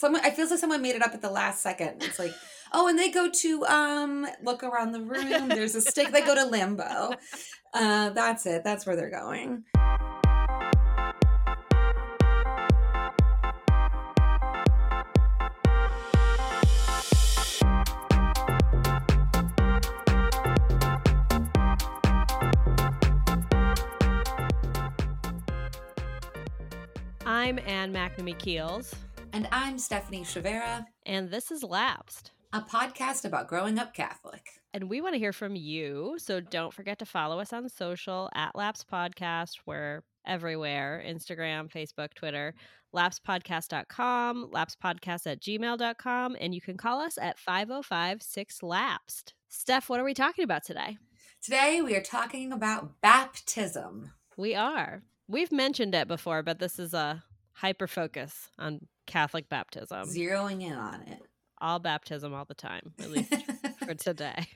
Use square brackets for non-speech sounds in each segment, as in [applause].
someone I feel like someone made it up at the last second. It's like, [laughs] oh, and they go to um look around the room. There's a stick. They go to limbo. Uh, that's it. That's where they're going. I'm Anne McNamee Keels. And I'm Stephanie Chavera. And this is Lapsed, a podcast about growing up Catholic. And we want to hear from you. So don't forget to follow us on social at Lapsed Podcast. We're everywhere Instagram, Facebook, Twitter, lapsedpodcast.com, lapsedpodcast at gmail.com. And you can call us at 505 6 Lapsed. Steph, what are we talking about today? Today we are talking about baptism. We are. We've mentioned it before, but this is a hyper focus on Catholic baptism. Zeroing in on it. All baptism all the time, at least [laughs] for today.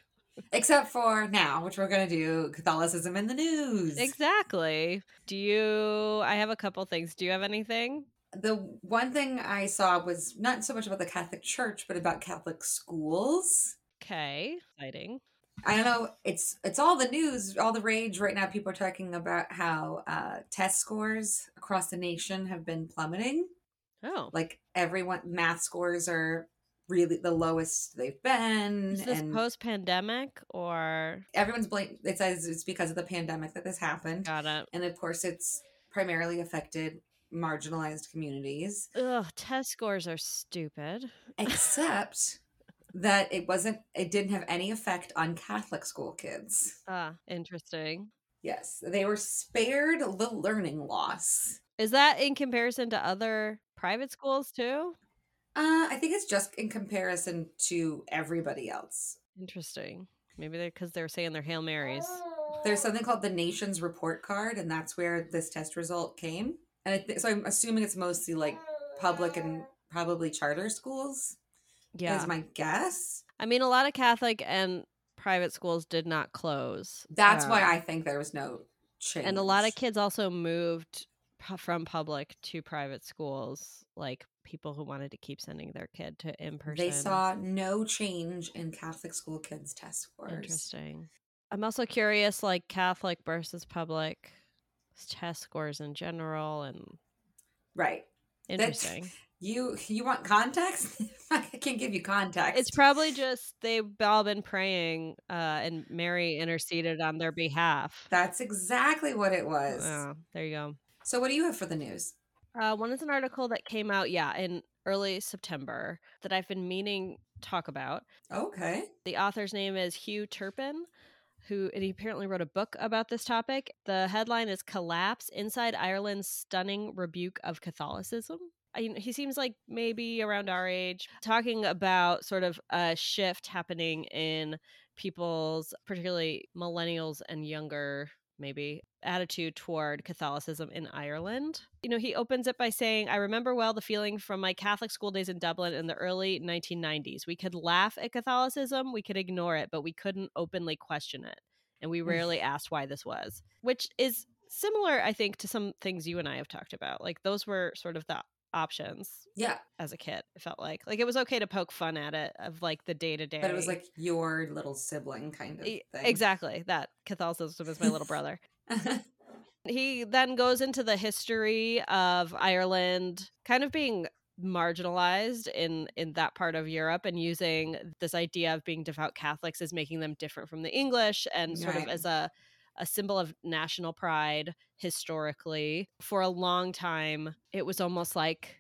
Except for now, which we're going to do Catholicism in the news. Exactly. Do you? I have a couple things. Do you have anything? The one thing I saw was not so much about the Catholic Church, but about Catholic schools. Okay, exciting. I don't know. It's it's all the news, all the rage right now. People are talking about how uh, test scores across the nation have been plummeting. Oh, like everyone, math scores are really the lowest they've been. Is this post pandemic or everyone's blame? It says it's because of the pandemic that this happened. Got it. And of course, it's primarily affected marginalized communities. Ugh, test scores are stupid. Except [laughs] that it wasn't it didn't have any effect on Catholic school kids. Ah, interesting. Yes, they were spared the learning loss. Is that in comparison to other private schools too? Uh, I think it's just in comparison to everybody else. Interesting. Maybe they're because they're saying they're Hail Marys. There's something called the Nation's Report Card, and that's where this test result came. And I th- so I'm assuming it's mostly like public and probably charter schools yeah. is my guess. I mean, a lot of Catholic and private schools did not close. That's um, why I think there was no change. And a lot of kids also moved from public to private schools, like people who wanted to keep sending their kid to in person. They saw no change in Catholic school kids' test scores. Interesting. I'm also curious, like Catholic versus public test scores in general, and right. Interesting. [laughs] You you want context? [laughs] I can't give you context. It's probably just they've all been praying, uh, and Mary interceded on their behalf. That's exactly what it was. Oh, there you go. So, what do you have for the news? Uh, one is an article that came out, yeah, in early September that I've been meaning to talk about. Okay. The author's name is Hugh Turpin who and he apparently wrote a book about this topic. The headline is Collapse Inside Ireland's Stunning Rebuke of Catholicism. I, he seems like maybe around our age, talking about sort of a shift happening in people's, particularly millennials and younger maybe attitude toward Catholicism in Ireland. You know, he opens it by saying, I remember well the feeling from my Catholic school days in Dublin in the early 1990s. We could laugh at Catholicism, we could ignore it, but we couldn't openly question it. And we rarely asked why this was, which is similar, I think, to some things you and I have talked about. Like those were sort of the options. Yeah. As a kid, it felt like like it was okay to poke fun at it of like the day to day. But it was like your little sibling kind of thing. Exactly. That Catholicism is my little brother. [laughs] he then goes into the history of Ireland kind of being marginalized in in that part of Europe and using this idea of being devout Catholics as making them different from the English and sort right. of as a a symbol of national pride historically. For a long time, it was almost like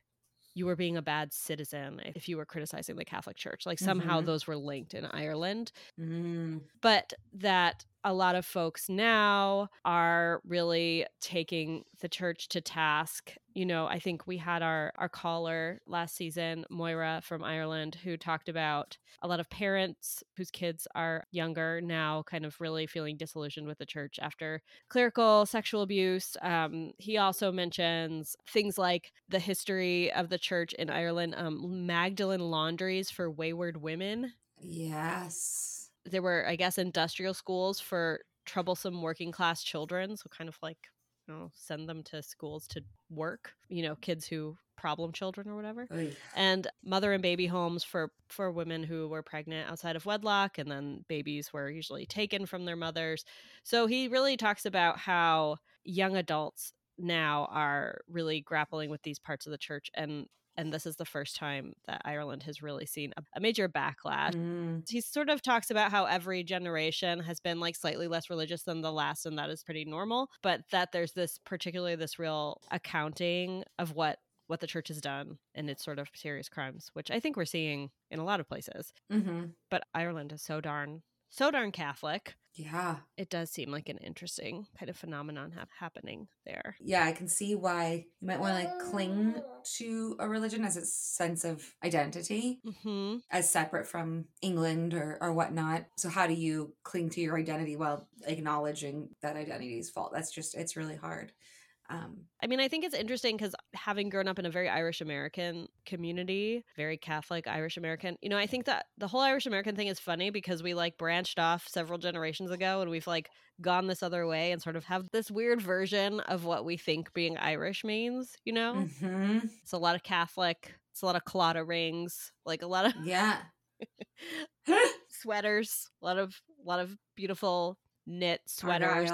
you were being a bad citizen if you were criticizing the Catholic Church. Like somehow mm-hmm. those were linked in Ireland. Mm. But that a lot of folks now are really taking the church to task. You know, I think we had our our caller last season, Moira from Ireland, who talked about a lot of parents whose kids are younger now kind of really feeling disillusioned with the church after clerical sexual abuse. Um, he also mentions things like the history of the church in Ireland, um, Magdalene laundries for wayward women. Yes there were, I guess, industrial schools for troublesome working class children. So kind of like you know, send them to schools to work, you know, kids who problem children or whatever. Oh, Oy. And mother and baby homes for for women who were pregnant outside of wedlock and then babies were usually taken from their mothers. So he really talks about how young adults now are really grappling with these parts of the church and and this is the first time that Ireland has really seen a, a major backlash. Mm. He sort of talks about how every generation has been like slightly less religious than the last, and that is pretty normal, but that there's this particularly this real accounting of what what the church has done and its sort of serious crimes, which I think we're seeing in a lot of places. Mm-hmm. But Ireland is so darn so darn Catholic. Yeah. It does seem like an interesting kind of phenomenon ha- happening there. Yeah, I can see why you might want to like cling to a religion as a sense of identity mm-hmm. as separate from England or, or whatnot. So, how do you cling to your identity while acknowledging that identity is fault? That's just, it's really hard. Um, I mean, I think it's interesting because having grown up in a very Irish American community, very Catholic Irish American, you know, I think that the whole Irish American thing is funny because we like branched off several generations ago and we've like gone this other way and sort of have this weird version of what we think being Irish means, you know? Mm-hmm. It's a lot of Catholic, it's a lot of Claddagh rings, like a lot of. Yeah. [laughs] sweaters, a lot of, a lot of beautiful knit sweaters.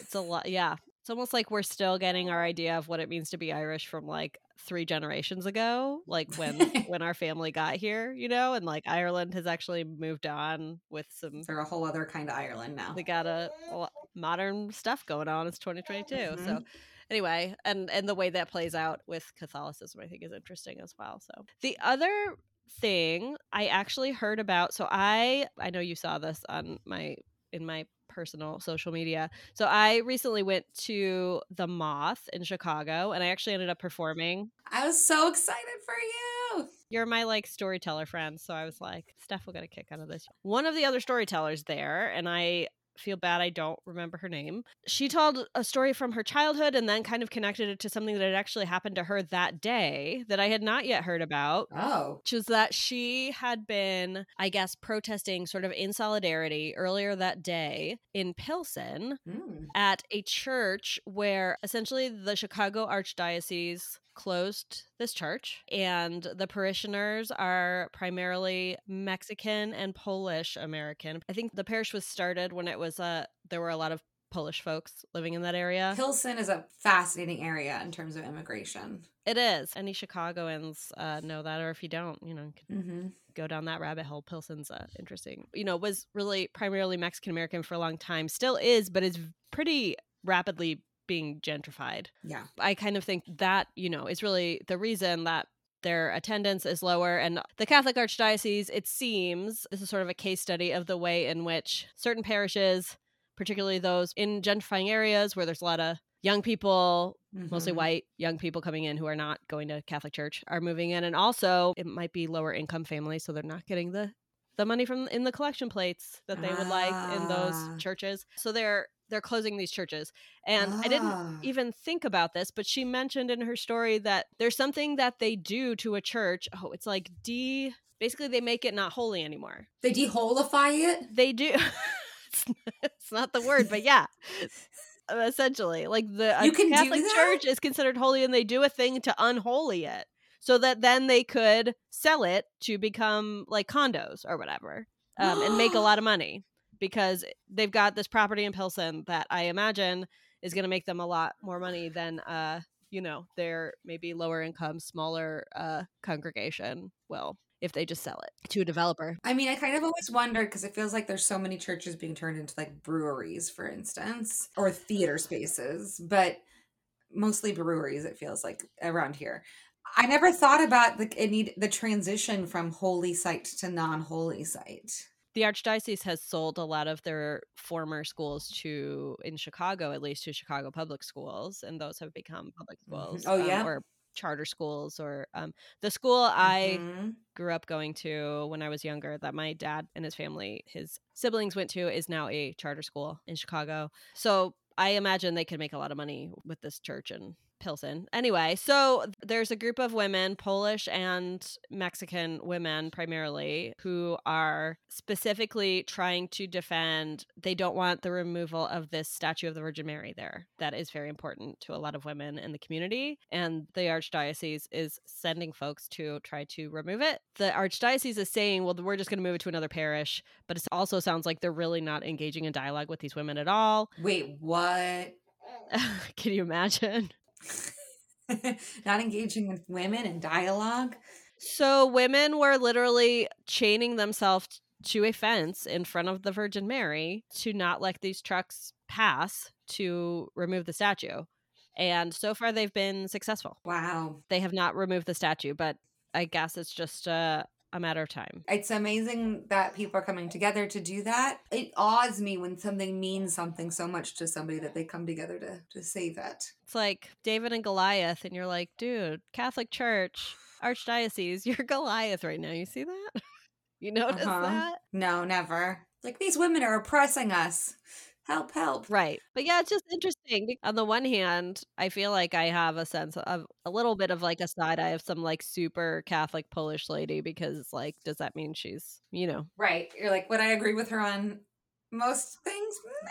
It's a lot, yeah. It's almost like we're still getting our idea of what it means to be Irish from like three generations ago, like when [laughs] when our family got here, you know, and like Ireland has actually moved on with some. They're a whole other kind of Ireland now. They got a, a modern stuff going on. It's 2022, mm-hmm. so anyway and and the way that plays out with catholicism i think is interesting as well so the other thing i actually heard about so i i know you saw this on my in my personal social media. So I recently went to the Moth in Chicago and I actually ended up performing. I was so excited for you. You're my like storyteller friend, so I was like, Steph will get a kick out of this. One of the other storytellers there, and I feel bad I don't remember her name. She told a story from her childhood and then kind of connected it to something that had actually happened to her that day that I had not yet heard about. Oh. Which was that she had been, I guess, protesting sort of in solidarity earlier that day in Pilsen mm. at a church where essentially the Chicago Archdiocese closed this church, and the parishioners are primarily Mexican and Polish American. I think the parish was started when it was uh, there were a lot of Polish folks living in that area. Pilsen is a fascinating area in terms of immigration. It is. Any Chicagoans uh, know that, or if you don't, you know, mm-hmm. go down that rabbit hole. Pilsen's uh, interesting. You know, was really primarily Mexican American for a long time, still is, but is pretty rapidly being gentrified. Yeah. I kind of think that, you know, is really the reason that their attendance is lower. And the Catholic Archdiocese, it seems, this is sort of a case study of the way in which certain parishes, particularly those in gentrifying areas where there's a lot of young people, mm-hmm. mostly white young people coming in who are not going to Catholic church, are moving in. And also, it might be lower income families, so they're not getting the the money from in the collection plates that they would like in those ah. churches. So they're they're closing these churches. And ah. I didn't ah. even think about this, but she mentioned in her story that there's something that they do to a church. Oh, it's like de basically they make it not holy anymore. They deholify it? They do. [laughs] it's, it's not the word, but yeah. [laughs] Essentially, like the Catholic church is considered holy and they do a thing to unholy it so that then they could sell it to become like condos or whatever um, and make a [gasps] lot of money because they've got this property in Pilsen that I imagine is going to make them a lot more money than uh you know their maybe lower income smaller uh congregation will if they just sell it to a developer. I mean, I kind of always wondered because it feels like there's so many churches being turned into like breweries, for instance, or theater spaces, but mostly breweries. It feels like around here. I never thought about the need the transition from holy site to non-holy site the archdiocese has sold a lot of their former schools to in chicago at least to chicago public schools and those have become public mm-hmm. schools oh yeah um, or charter schools or um, the school i mm-hmm. grew up going to when i was younger that my dad and his family his siblings went to is now a charter school in chicago so i imagine they could make a lot of money with this church and Pilsen. Anyway, so there's a group of women, Polish and Mexican women primarily, who are specifically trying to defend, they don't want the removal of this statue of the Virgin Mary there. That is very important to a lot of women in the community. And the Archdiocese is sending folks to try to remove it. The Archdiocese is saying, well, we're just going to move it to another parish. But it also sounds like they're really not engaging in dialogue with these women at all. Wait, what? [laughs] Can you imagine? [laughs] Not engaging with women in dialogue. So women were literally chaining themselves to a fence in front of the Virgin Mary to not let these trucks pass to remove the statue. And so far they've been successful. Wow. They have not removed the statue, but I guess it's just uh, a matter of time. It's amazing that people are coming together to do that. It awes me when something means something so much to somebody that they come together to to save it. It's like David and Goliath, and you're like, dude, Catholic Church, Archdiocese, [laughs] you're Goliath right now. You see that? [laughs] you notice uh-huh. that? No, never. Like these women are oppressing us help help. Right. But yeah it's just interesting on the one hand i feel like i have a sense of a little bit of like a side eye of some like super catholic polish lady because like does that mean she's you know right you're like would i agree with her on most things? No.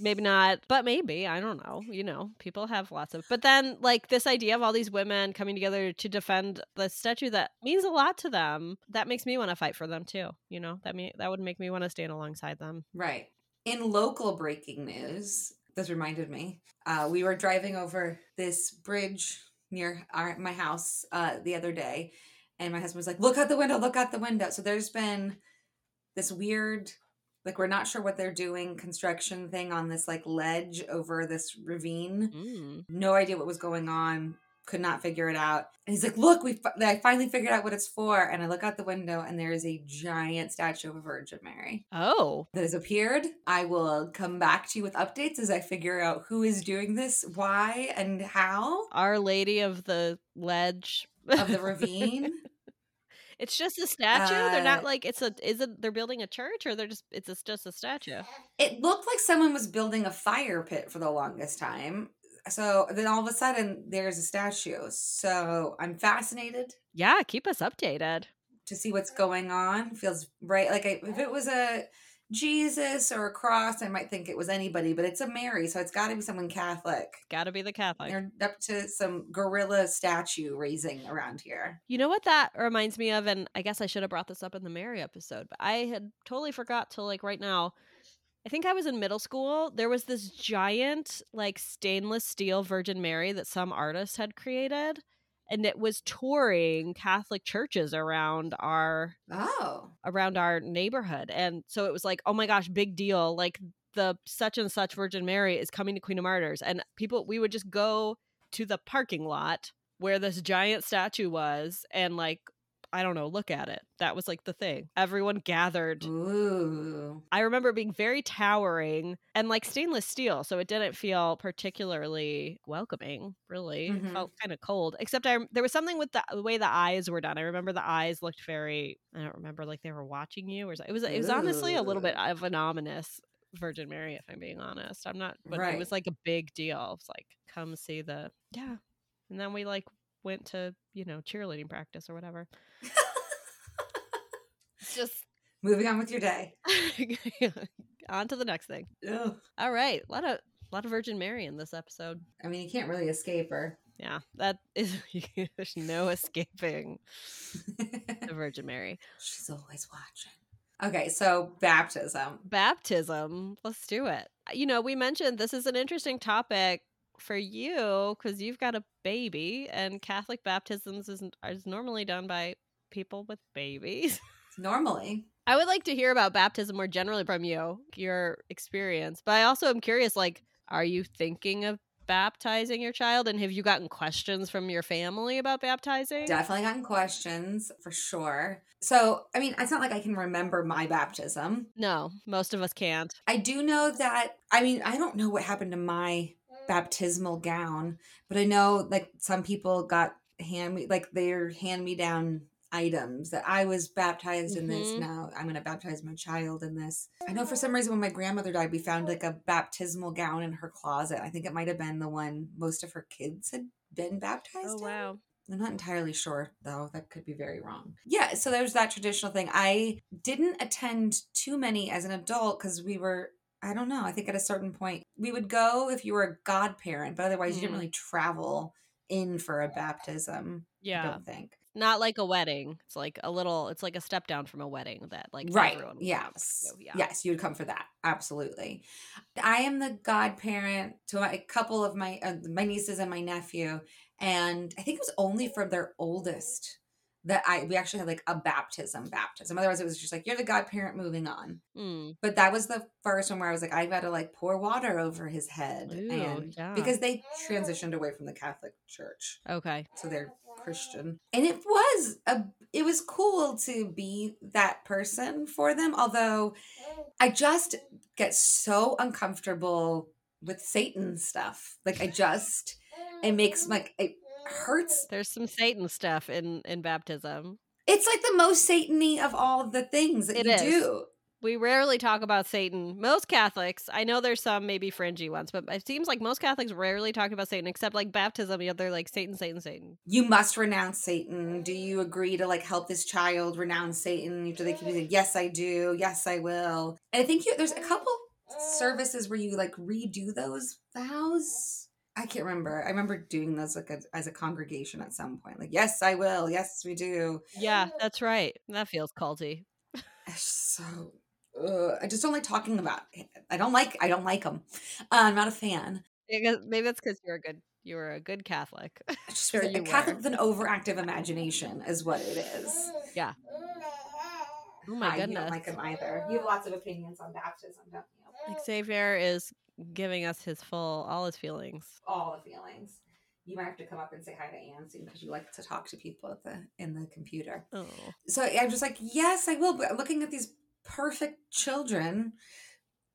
Maybe not but maybe i don't know you know people have lots of but then like this idea of all these women coming together to defend the statue that means a lot to them that makes me want to fight for them too you know that me that would make me want to stand alongside them. Right in local breaking news, this reminded me. Uh, we were driving over this bridge near our, my house uh, the other day, and my husband was like, "Look out the window! Look out the window!" So there's been this weird, like we're not sure what they're doing, construction thing on this like ledge over this ravine. Mm. No idea what was going on could not figure it out. And he's like, "Look, we I finally figured out what it's for." And I look out the window, and there is a giant statue of a Virgin Mary. Oh, that has appeared. I will come back to you with updates as I figure out who is doing this, why, and how. Our Lady of the Ledge of the Ravine. [laughs] it's just a statue. Uh, they're not uh, like it's a. Is it? They're building a church, or they're just. It's just a statue. It looked like someone was building a fire pit for the longest time so then all of a sudden there's a statue. So I'm fascinated. Yeah, keep us updated to see what's going on. Feels right. Like I, if it was a Jesus or a cross, I might think it was anybody, but it's a Mary, so it's got to be someone Catholic. Got to be the Catholic. They're up to some guerrilla statue raising around here. You know what that reminds me of, and I guess I should have brought this up in the Mary episode, but I had totally forgot to like right now. I think I was in middle school. There was this giant, like stainless steel Virgin Mary that some artist had created, and it was touring Catholic churches around our oh around our neighborhood. And so it was like, oh my gosh, big deal! Like the such and such Virgin Mary is coming to Queen of Martyrs, and people we would just go to the parking lot where this giant statue was and like I don't know, look at it. That was like the thing. Everyone gathered. Ooh. I remember being very towering and like stainless steel, so it didn't feel particularly welcoming, really. Mm-hmm. It felt kind of cold. Except I there was something with the, the, way the eyes were done. I remember the eyes looked very I don't remember like they were watching you or it was it was honestly a little bit of an ominous Virgin Mary if I'm being honest. I'm not but right. it was like a big deal. It's like come see the yeah. And then we like went to, you know, cheerleading practice or whatever. Just moving on with your day. [laughs] on to the next thing. Ugh. All right. A lot of a lot of Virgin Mary in this episode. I mean, you can't really escape her. Yeah, that is [laughs] there's no escaping the [laughs] Virgin Mary. She's always watching. Okay, so baptism. Baptism. Let's do it. You know, we mentioned this is an interesting topic for you because you've got a baby and catholic baptisms is, is normally done by people with babies normally. I would like to hear about baptism more generally from you your experience but i also am curious like are you thinking of baptizing your child and have you gotten questions from your family about baptizing? Definitely gotten questions for sure. So i mean it's not like i can remember my baptism. No most of us can't. I do know that i mean i don't know what happened to my baptismal gown, but I know like some people got hand me like their hand me down items that I was baptized in mm-hmm. this. Now I'm going to baptize my child in this. I know for some reason when my grandmother died, we found like a baptismal gown in her closet. I think it might have been the one most of her kids had been baptized. Oh, wow. In. I'm not entirely sure though. That could be very wrong. Yeah, so there's that traditional thing. I didn't attend too many as an adult because we were I don't know. I think at a certain point we would go if you were a godparent, but otherwise mm. you didn't mm. really travel in for a baptism. Yeah. I don't think. Not like a wedding. It's like a little it's like a step down from a wedding that like Right. Yes. Yeah. Yes, you would come for that. Absolutely. I am the godparent to a couple of my uh, my nieces and my nephew and I think it was only for their oldest that I we actually had like a baptism baptism. Otherwise, it was just like you're the godparent moving on. Mm. But that was the first one where I was like, I've got to like pour water over his head, Ooh, and yeah. because they transitioned away from the Catholic Church. Okay, so they're Christian, and it was a it was cool to be that person for them. Although I just get so uncomfortable with Satan stuff. Like I just it makes like it hurts. There's some Satan stuff in in baptism. It's like the most satany of all the things that it you is. do. We rarely talk about Satan. Most Catholics, I know there's some maybe fringy ones, but it seems like most Catholics rarely talk about Satan, except like baptism. You know, they're like Satan, Satan, Satan. You must renounce Satan. Do you agree to like help this child renounce Satan? Do they keep saying, "Yes, I do. Yes, I will"? And I think you, there's a couple services where you like redo those vows I can't remember. I remember doing those like a, as a congregation at some point. Like, yes, I will. Yes, we do. Yeah, that's right. That feels culty. so uh, I just don't like talking about. It. I don't like. I don't like them. Uh, I'm not a fan. Maybe that's because you're a good. You were a good Catholic. [laughs] Just sure a Catholic with an overactive imagination is what it is. Yeah. [laughs] Oh my goodness. You don't like them either. You have lots of opinions on baptism, don't you? Xavier is giving us his full all his feelings. All the feelings. You might have to come up and say hi to Anne soon because you like to talk to people at the in the computer. Oh. So I'm just like, yes, I will. But looking at these perfect children,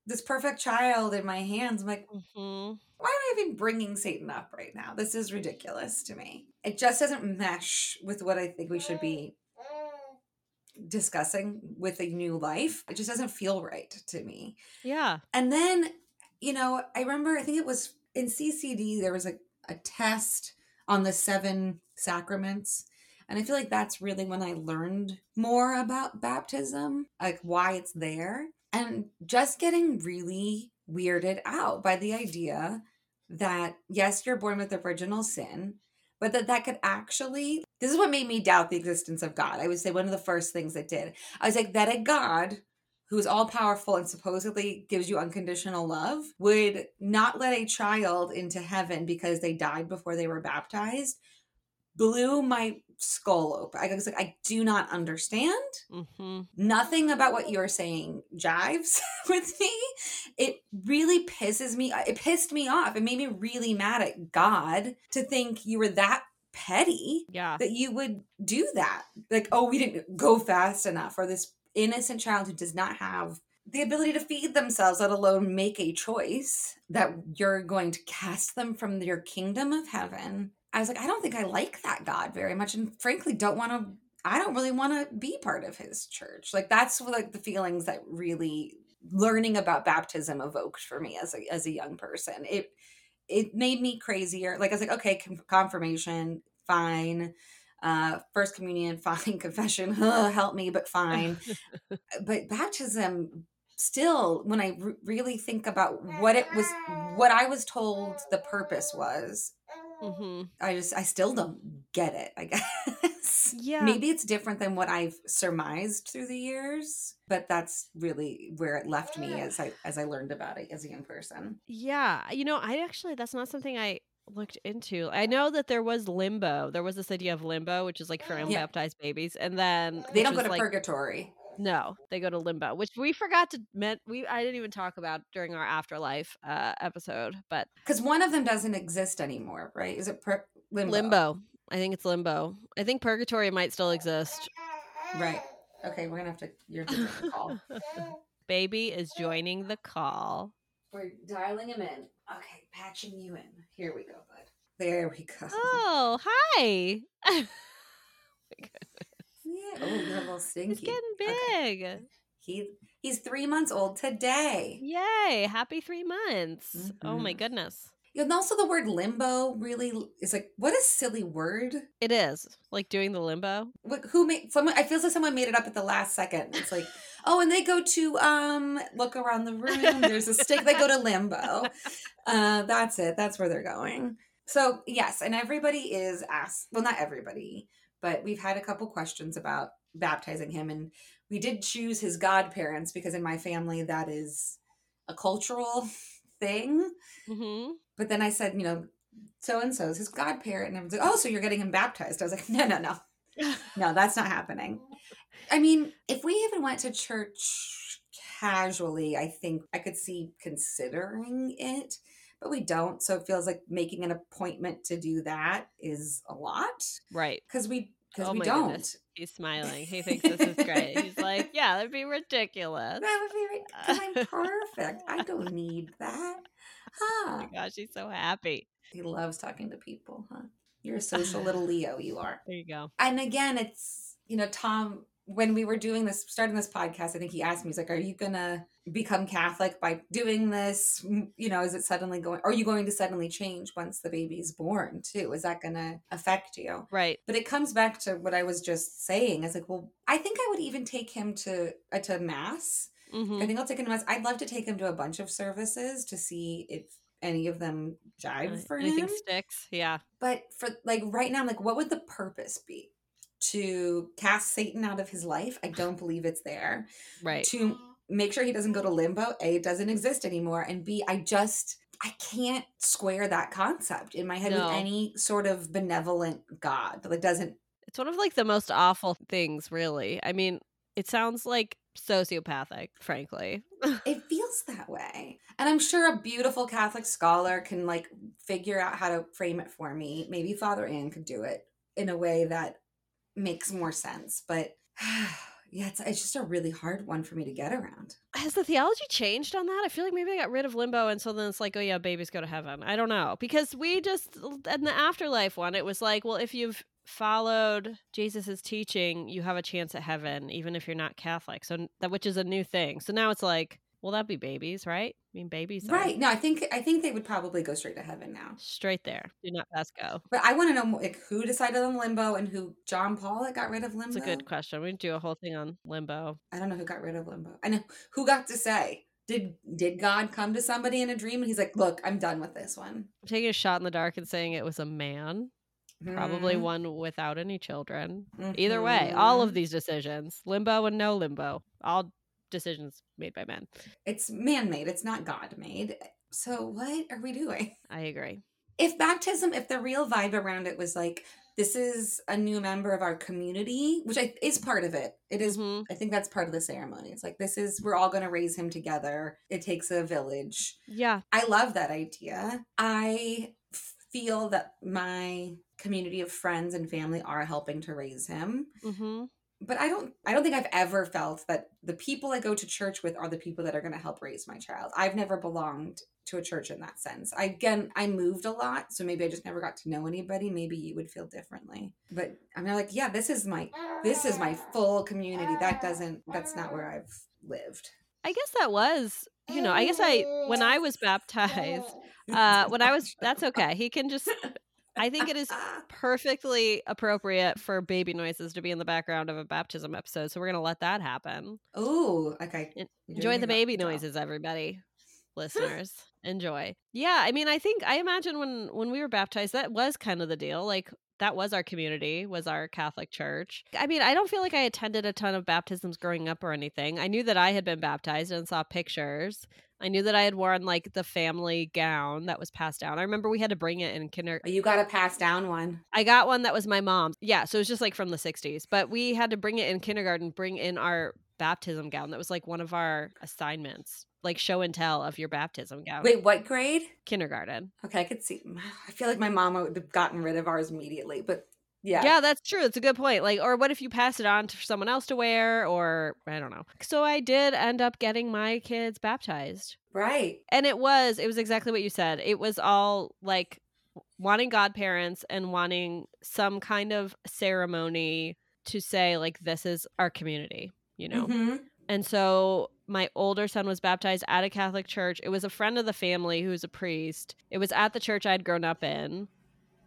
this perfect child in my hands, I'm like, mm-hmm. why am I even bringing Satan up right now? This is ridiculous to me. It just doesn't mesh with what I think we should be discussing with a new life. It just doesn't feel right to me. Yeah. And then you know, I remember, I think it was in CCD, there was a, a test on the seven sacraments. And I feel like that's really when I learned more about baptism, like why it's there, and just getting really weirded out by the idea that, yes, you're born with original sin, but that that could actually, this is what made me doubt the existence of God. I would say one of the first things that did. I was like, that a God who is all powerful and supposedly gives you unconditional love, would not let a child into heaven because they died before they were baptized, blew my skull open. I was like, I do not understand. Mm-hmm. Nothing about what you're saying jives [laughs] with me. It really pisses me. It pissed me off. It made me really mad at God to think you were that petty. Yeah. That you would do that. Like, oh, we didn't go fast enough, or this innocent child who does not have the ability to feed themselves, let alone make a choice, that you're going to cast them from your kingdom of heaven. I was like, I don't think I like that God very much, and frankly, don't want to. I don't really want to be part of His church. Like that's like the feelings that really learning about baptism evoked for me as a as a young person. It it made me crazier. Like I was like, okay, confirmation, fine uh, first communion, [laughs] fine. Confession, [laughs] help me, but fine. [laughs] but baptism, still, when I re- really think about what it was, what I was told the purpose was, mm-hmm. I just, I still don't get it. I [laughs] guess. Yeah. Maybe it's different than what I've surmised through the years, but that's really where it left me as I as I learned about it as a young person. Yeah, you know, I actually that's not something I looked into. I know that there was limbo. There was this idea of limbo, which is like for unbaptized yeah. babies, and then they don't go to like, purgatory. No, they go to limbo, which we forgot to meant we I didn't even talk about during our afterlife uh, episode, but because one of them doesn't exist anymore, right? Is it per- limbo? Limbo. I think it's limbo. I think purgatory might still exist. Right. Okay, we're gonna have to. You're the call. [laughs] Baby is joining the call. We're dialing him in. Okay, patching you in. Here we go, bud. There we go. Oh, hi. [laughs] [laughs] Oh, you're a little stinky. He's getting big. Okay. He he's three months old today. Yay! Happy three months. Mm-hmm. Oh my mm-hmm. goodness. And also the word limbo really is like what a silly word. It is like doing the limbo. What, who made someone? I feel like someone made it up at the last second. It's like, [laughs] oh, and they go to um look around the room. There's a stick. They go to limbo. [laughs] Uh, that's it. That's where they're going. So yes, and everybody is asked. Well, not everybody, but we've had a couple questions about baptizing him, and we did choose his godparents because in my family that is a cultural [laughs] thing. Mm-hmm. But then I said, you know, so and so is his godparent, and everyone's like, oh, so you're getting him baptized? I was like, no, no, no, [laughs] no, that's not happening. I mean, if we even went to church casually, I think I could see considering it but we don't. So it feels like making an appointment to do that is a lot. Right. Because we because oh we don't. Goodness. He's smiling. He thinks this is great. [laughs] He's like, yeah, that'd be ridiculous. That would be because I'm perfect. I don't [laughs] need that. Huh. Oh my gosh, he's so happy. He loves talking to people, huh? You're a social [laughs] little Leo, you are. There you go. And again, it's you know, Tom when we were doing this, starting this podcast, I think he asked me, he's like, Are you going to become Catholic by doing this? You know, is it suddenly going, are you going to suddenly change once the baby's born too? Is that going to affect you? Right. But it comes back to what I was just saying. Is like, well, I think I would even take him to, uh, to Mass. Mm-hmm. I think I'll take him to Mass. I'd love to take him to a bunch of services to see if any of them jive for Anything him. sticks. Yeah. But for like right now, I'm like, what would the purpose be? To cast Satan out of his life. I don't believe it's there. Right. To make sure he doesn't go to limbo. A, it doesn't exist anymore. And B, I just I can't square that concept in my head no. with any sort of benevolent God. That doesn't It's one of like the most awful things, really. I mean, it sounds like sociopathic, frankly. [laughs] it feels that way. And I'm sure a beautiful Catholic scholar can like figure out how to frame it for me. Maybe Father Ann could do it in a way that makes more sense. But [sighs] yeah, it's, it's just a really hard one for me to get around. Has the theology changed on that? I feel like maybe they got rid of limbo and so then it's like, oh yeah, babies go to heaven. I don't know. Because we just, in the afterlife one, it was like, well, if you've followed Jesus's teaching, you have a chance at heaven, even if you're not Catholic. So that, which is a new thing. So now it's like, well, that'd be babies, right? I mean, babies. Right. No, I think I think they would probably go straight to heaven now. Straight there. Do not pass go. But I want to know like who decided on limbo and who John Paul that got rid of limbo. That's a good question. We do a whole thing on limbo. I don't know who got rid of limbo. I know who got to say. Did did God come to somebody in a dream and he's like, "Look, I'm done with this one." I'm taking a shot in the dark and saying it was a man. Mm-hmm. Probably one without any children. Mm-hmm. Either way, all of mm-hmm. these decisions, limbo and no limbo, all decisions made by men. It's man made, it's not God made. So, what are we doing? I agree. If baptism, if the real vibe around it was like, this is a new member of our community, which I, is part of it. It is, mm-hmm. I think that's part of the ceremony. It's like, this is, we're all going to raise him together. It takes a village. Yeah. I love that idea. I feel that my community of friends and family are helping to raise him. Mm-hmm but I don't I don't think I've ever felt that the people I go to church with are the people that are going to help raise my child. I've never belonged to a church in that sense. I, again, I moved a lot, so maybe I just never got to know anybody. Maybe you would feel differently. But I'm like, yeah, this is my this is my full community. That doesn't that's not where I've lived. I guess that was, you know, I guess I when I was baptized, [laughs] uh when I was that's okay. He can just I think it is [laughs] perfectly appropriate for baby noises to be in the background of a baptism episode. So we're going to let that happen. Oh, okay. Enjoy the baby noises, everybody. [laughs] Listeners, enjoy. Yeah, I mean, I think I imagine when when we were baptized, that was kind of the deal. Like that was our community, was our Catholic church. I mean, I don't feel like I attended a ton of baptisms growing up or anything. I knew that I had been baptized and saw pictures. I knew that I had worn like the family gown that was passed down. I remember we had to bring it in kindergarten. You got a pass down one. I got one that was my mom's. Yeah, so it was just like from the 60s. But we had to bring it in kindergarten, bring in our baptism gown. That was like one of our assignments, like show and tell of your baptism gown. Wait, what grade? Kindergarten. Okay, I could see. I feel like my mom would have gotten rid of ours immediately, but yeah. Yeah, that's true. It's a good point. Like, or what if you pass it on to someone else to wear, or I don't know. So I did end up getting my kids baptized. Right. And it was, it was exactly what you said. It was all like wanting godparents and wanting some kind of ceremony to say like this is our community, you know. Mm-hmm. And so my older son was baptized at a Catholic church. It was a friend of the family who was a priest. It was at the church I'd grown up in.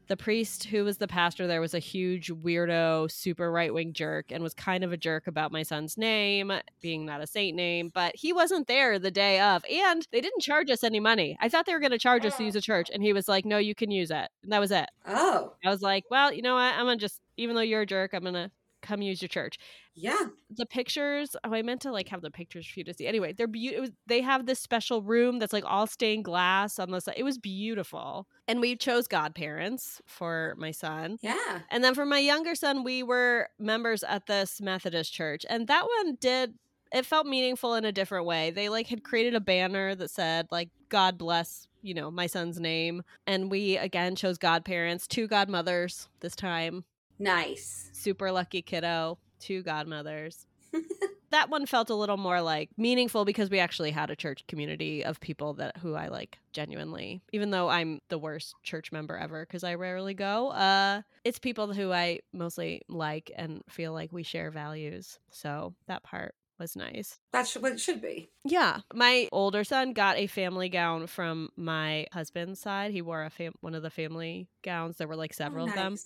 The priest who was the pastor there was a huge weirdo super right-wing jerk and was kind of a jerk about my son's name being not a saint name but he wasn't there the day of and they didn't charge us any money. I thought they were going to charge us to oh. use a church and he was like no you can use it. And that was it. Oh. I was like well you know what? I'm gonna just even though you're a jerk i'm gonna come use your church. Yeah. The pictures, oh, I meant to like have the pictures for you to see. Anyway, they're beautiful. They have this special room that's like all stained glass on the side. It was beautiful. And we chose godparents for my son. Yeah. And then for my younger son, we were members at this Methodist church. And that one did it felt meaningful in a different way. They like had created a banner that said like God bless, you know, my son's name. And we again chose godparents, two godmothers this time. Nice. Super lucky kiddo, two godmothers. [laughs] that one felt a little more like meaningful because we actually had a church community of people that who I like genuinely. Even though I'm the worst church member ever because I rarely go, uh it's people who I mostly like and feel like we share values. So that part was nice. That's what it should be. Yeah. My older son got a family gown from my husband's side. He wore a fam- one of the family gowns. There were like several oh, nice. of them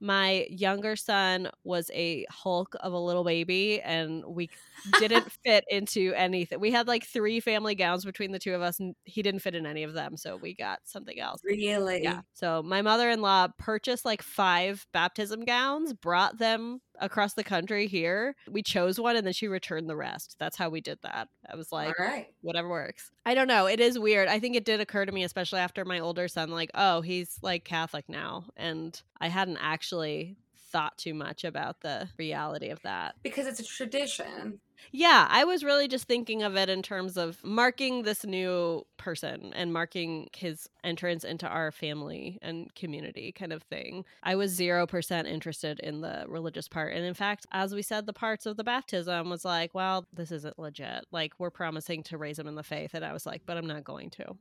my younger son was a hulk of a little baby and we didn't [laughs] fit into anything we had like three family gowns between the two of us and he didn't fit in any of them so we got something else. Really? yeah so my mother-in-law purchased like five baptism gowns brought them across the country here. We chose one and then she returned the rest. That's how we did that. I was like, all right, whatever works. I don't know. It is weird. I think it did occur to me, especially after my older son, like, oh, he's like Catholic now. And I hadn't actually thought too much about the reality of that. Because it's a tradition. Yeah, I was really just thinking of it in terms of marking this new person and marking his entrance into our family and community kind of thing. I was 0% interested in the religious part. And in fact, as we said, the parts of the baptism was like, well, this isn't legit. Like, we're promising to raise him in the faith. And I was like, but I'm not going to.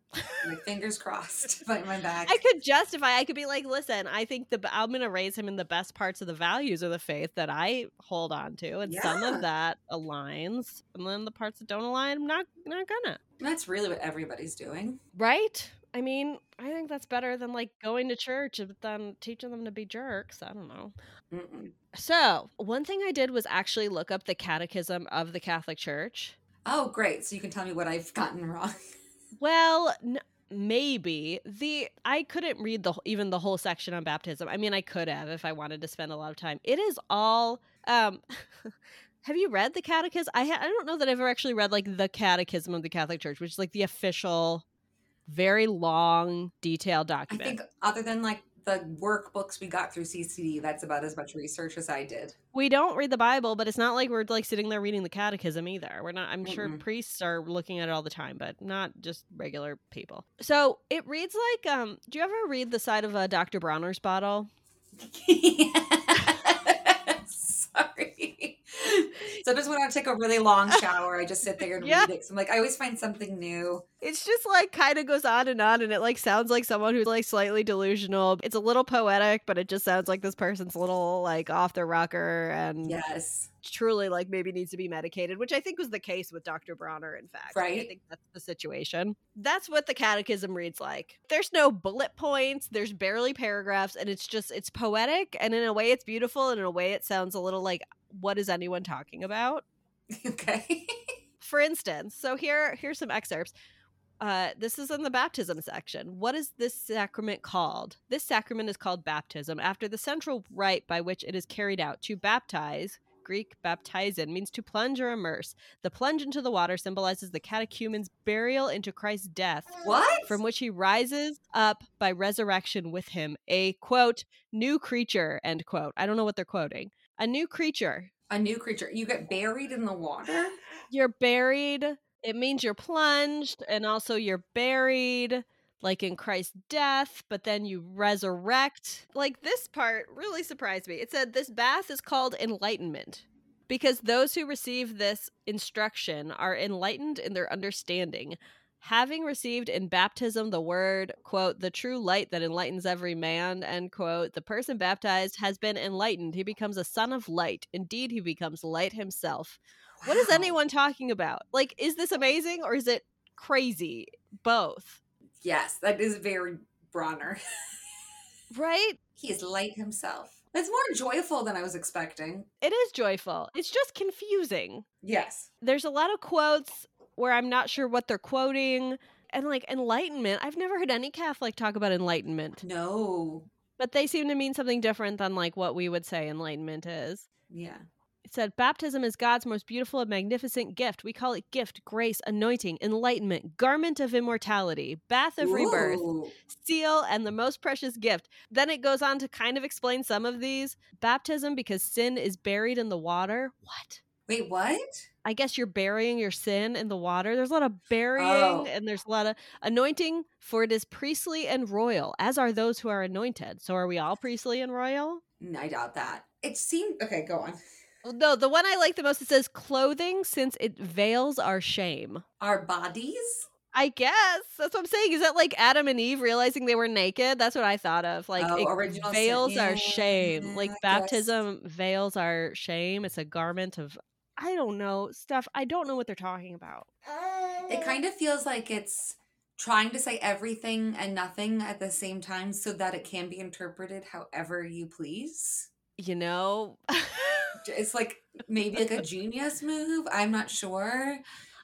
my fingers crossed by my [laughs] back. I could justify, I could be like, listen, I think the I'm going to raise him in the best parts of the values of the faith that I hold on to. And yeah. some of that aligns. And then the parts that don't align, I'm not, not gonna. That's really what everybody's doing. Right? I mean, I think that's better than like going to church and then teaching them to be jerks. I don't know. Mm-mm. So, one thing I did was actually look up the catechism of the Catholic Church. Oh, great. So you can tell me what I've gotten wrong. [laughs] well, n- maybe the i couldn't read the even the whole section on baptism i mean i could have if i wanted to spend a lot of time it is all um [laughs] have you read the catechism i ha- i don't know that i've ever actually read like the catechism of the catholic church which is like the official very long, detailed document. I think other than like the workbooks we got through CCD, that's about as much research as I did. We don't read the Bible, but it's not like we're like sitting there reading the catechism either. We're not I'm mm sure priests are looking at it all the time, but not just regular people. So, it reads like um do you ever read the side of a Dr. Bronner's bottle? [laughs] [laughs] Sorry. [laughs] Sometimes when I take a really long shower, I just sit there and [laughs] yeah. read it. So I'm like, I always find something new. It's just like kind of goes on and on, and it like sounds like someone who's like slightly delusional. It's a little poetic, but it just sounds like this person's a little like off their rocker and yes, truly like maybe needs to be medicated, which I think was the case with Dr. Bronner. In fact, right? I think that's the situation. That's what the catechism reads like. There's no bullet points. There's barely paragraphs, and it's just it's poetic, and in a way it's beautiful, and in a way it sounds a little like what is anyone talking about? [laughs] Okay. For instance, so here here's some excerpts. Uh, this is in the baptism section. What is this sacrament called? This sacrament is called baptism after the central rite by which it is carried out. To baptize, Greek baptizein, means to plunge or immerse. The plunge into the water symbolizes the catechumen's burial into Christ's death. What? From which he rises up by resurrection with him. A quote, new creature, end quote. I don't know what they're quoting. A new creature. A new creature. You get buried in the water? You're buried. It means you're plunged and also you're buried like in Christ's death, but then you resurrect. Like this part really surprised me. It said this bath is called enlightenment because those who receive this instruction are enlightened in their understanding, having received in baptism the word, quote, the true light that enlightens every man, end quote, the person baptized has been enlightened. He becomes a son of light. Indeed, he becomes light himself. What is anyone talking about? Like, is this amazing or is it crazy? Both. Yes, that is very Bronner. [laughs] right? He is light himself. It's more joyful than I was expecting. It is joyful. It's just confusing. Yes. There's a lot of quotes where I'm not sure what they're quoting. And like enlightenment, I've never heard any Catholic talk about enlightenment. No. But they seem to mean something different than like what we would say enlightenment is. Yeah. It said, Baptism is God's most beautiful and magnificent gift. We call it gift, grace, anointing, enlightenment, garment of immortality, bath of Ooh. rebirth, seal, and the most precious gift. Then it goes on to kind of explain some of these. Baptism, because sin is buried in the water. What? Wait, what? I guess you're burying your sin in the water. There's a lot of burying oh. and there's a lot of anointing, for it is priestly and royal, as are those who are anointed. So are we all priestly and royal? I doubt that. It seemed okay, go on. No, the one I like the most it says clothing since it veils our shame. Our bodies? I guess that's what I'm saying. Is that like Adam and Eve realizing they were naked? That's what I thought of. Like oh, it veils sin. our shame. Yeah, like baptism veils our shame. It's a garment of I don't know stuff. I don't know what they're talking about. It kind of feels like it's trying to say everything and nothing at the same time so that it can be interpreted however you please. You know, it's like maybe like a genius move. I'm not sure.